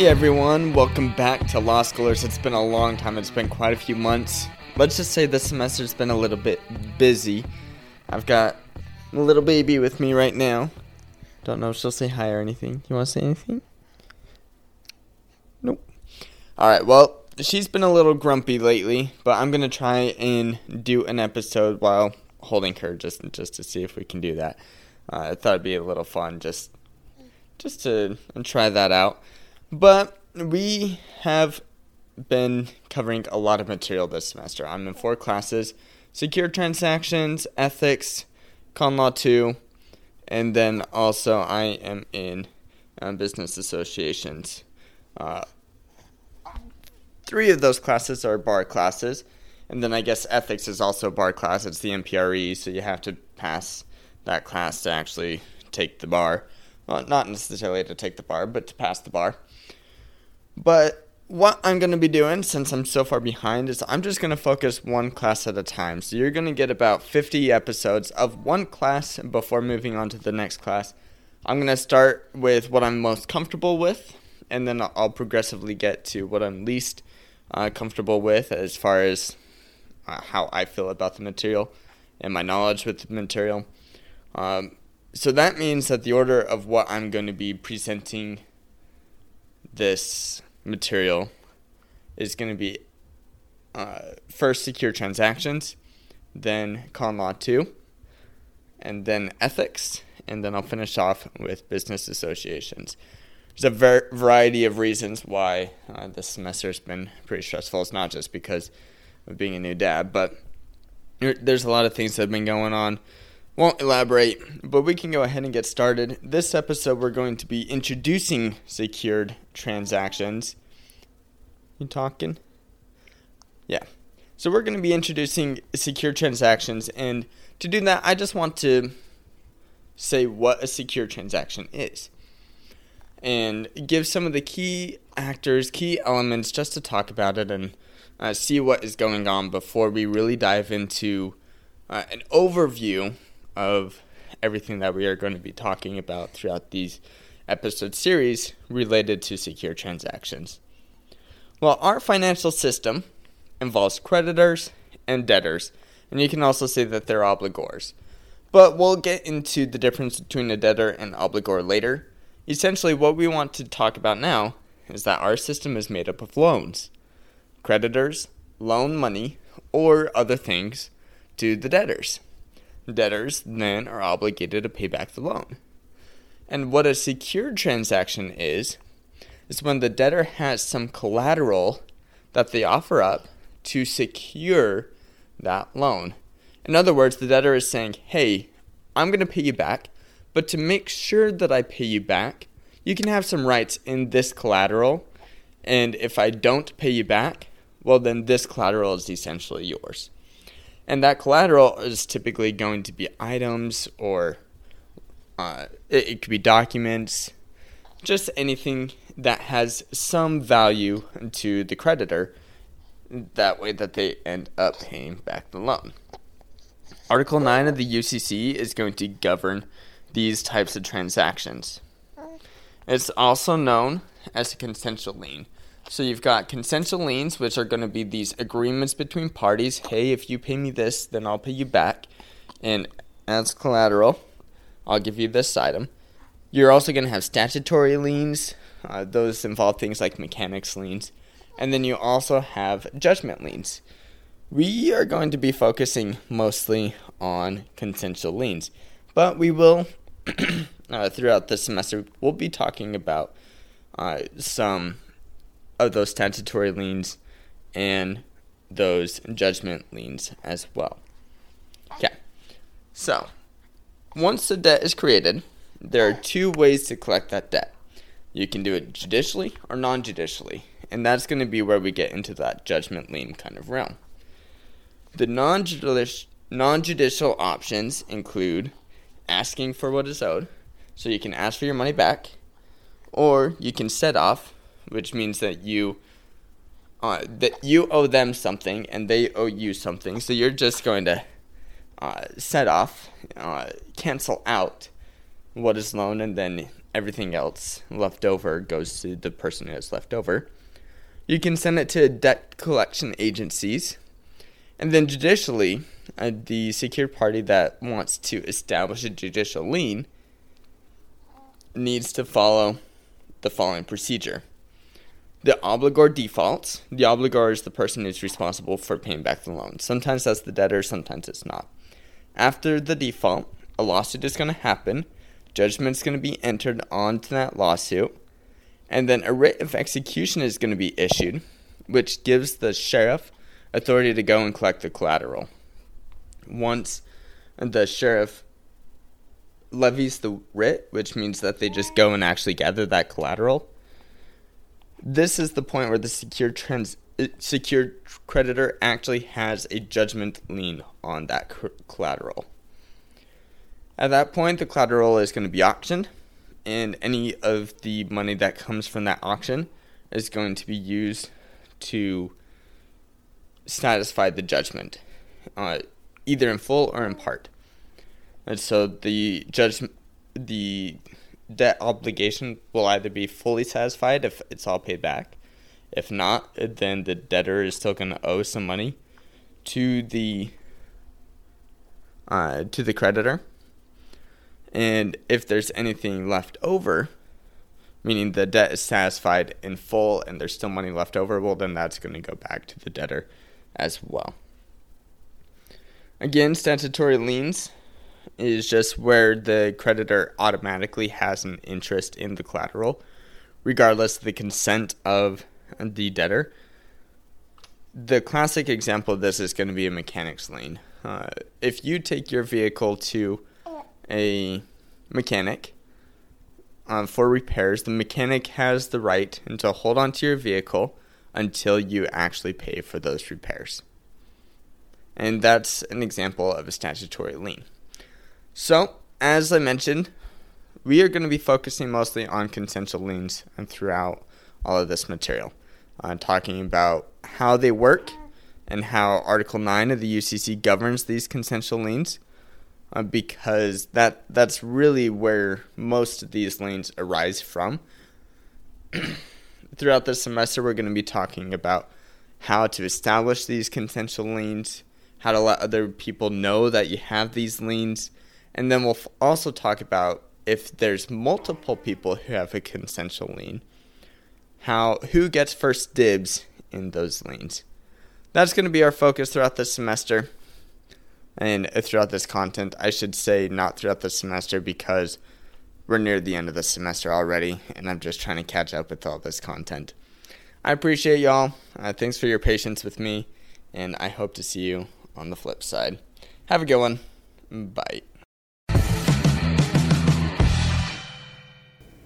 Hey everyone, welcome back to Law Schoolers. It's been a long time, it's been quite a few months. Let's just say this semester's been a little bit busy. I've got a little baby with me right now. Don't know if she'll say hi or anything. You want to say anything? Nope. Alright, well, she's been a little grumpy lately, but I'm going to try and do an episode while holding her just just to see if we can do that. Uh, I thought it'd be a little fun just just to try that out. But we have been covering a lot of material this semester. I'm in four classes secure transactions, ethics, con law 2, and then also I am in uh, business associations. Uh, three of those classes are bar classes. And then I guess ethics is also a bar class. It's the MPRE, so you have to pass that class to actually take the bar. Well, not necessarily to take the bar, but to pass the bar. But what I'm going to be doing, since I'm so far behind, is I'm just going to focus one class at a time. So you're going to get about 50 episodes of one class before moving on to the next class. I'm going to start with what I'm most comfortable with, and then I'll progressively get to what I'm least uh, comfortable with as far as uh, how I feel about the material and my knowledge with the material. Um, so that means that the order of what I'm going to be presenting this material is going to be uh, first secure transactions, then con law 2, and then ethics, and then I'll finish off with business associations. There's a ver- variety of reasons why uh, this semester has been pretty stressful. It's not just because of being a new dad, but there's a lot of things that have been going on. Won't elaborate, but we can go ahead and get started. This episode, we're going to be introducing secured transactions. You talking? Yeah. So we're going to be introducing secure transactions, and to do that, I just want to say what a secure transaction is and give some of the key actors, key elements, just to talk about it and uh, see what is going on before we really dive into uh, an overview of everything that we are going to be talking about throughout these episode series related to secure transactions. Well, our financial system involves creditors and debtors, and you can also say that they're obligors. But we'll get into the difference between a debtor and obligor later. Essentially, what we want to talk about now is that our system is made up of loans. Creditors loan money or other things to the debtors. Debtors then are obligated to pay back the loan. And what a secured transaction is, is when the debtor has some collateral that they offer up to secure that loan. In other words, the debtor is saying, hey, I'm going to pay you back, but to make sure that I pay you back, you can have some rights in this collateral. And if I don't pay you back, well, then this collateral is essentially yours. And that collateral is typically going to be items or uh, it, it could be documents, just anything that has some value to the creditor. That way, that they end up paying back the loan. Article 9 of the UCC is going to govern these types of transactions. It's also known as a consensual lien. So you've got consensual liens, which are going to be these agreements between parties. Hey, if you pay me this, then I'll pay you back. And as collateral, I'll give you this item. You're also going to have statutory liens. Uh, those involve things like mechanics liens. And then you also have judgment liens. We are going to be focusing mostly on consensual liens, but we will, uh, throughout the semester, we'll be talking about uh, some of those statutory liens and those judgment liens as well. Okay, so once the debt is created, there are two ways to collect that debt. You can do it judicially or non judicially, and that's going to be where we get into that judgment lien kind of realm. The non judicial options include asking for what is owed, so you can ask for your money back, or you can set off, which means that you uh, that you owe them something and they owe you something. So you're just going to uh, set off, uh, cancel out what is loaned, and then everything else left over goes to the person who has left over. You can send it to debt collection agencies. And then judicially, uh, the secured party that wants to establish a judicial lien needs to follow the following procedure. The obligor defaults. The obligor is the person who's responsible for paying back the loan. Sometimes that's the debtor, sometimes it's not. After the default, a lawsuit is going to happen. Judgment's going to be entered onto that lawsuit. And then a writ of execution is going to be issued, which gives the sheriff authority to go and collect the collateral. Once the sheriff levies the writ, which means that they just go and actually gather that collateral, this is the point where the secured trans uh, creditor actually has a judgment lien on that collateral. At that point, the collateral is going to be auctioned, and any of the money that comes from that auction is going to be used to satisfy the judgment, uh, either in full or in part. And so the judge, the debt obligation will either be fully satisfied if it's all paid back. If not, then the debtor is still going to owe some money to the uh, to the creditor. And if there's anything left over, meaning the debt is satisfied in full and there's still money left over, well, then that's going to go back to the debtor as well. Again, statutory liens is just where the creditor automatically has an interest in the collateral, regardless of the consent of the debtor. The classic example of this is going to be a mechanic's lien. Uh, if you take your vehicle to a mechanic uh, for repairs, the mechanic has the right to hold onto your vehicle until you actually pay for those repairs. And that's an example of a statutory lien. So, as I mentioned, we are going to be focusing mostly on consensual liens and throughout all of this material, uh, talking about how they work and how Article 9 of the UCC governs these consensual liens, uh, because that that's really where most of these liens arise from. throughout this semester, we're going to be talking about how to establish these consensual liens, how to let other people know that you have these liens and then we'll f- also talk about if there's multiple people who have a consensual lien, how who gets first dibs in those liens. That's going to be our focus throughout this semester and throughout this content. I should say not throughout the semester because we're near the end of the semester already and I'm just trying to catch up with all this content. I appreciate y'all. Uh, thanks for your patience with me and I hope to see you on the flip side. Have a good one. Bye.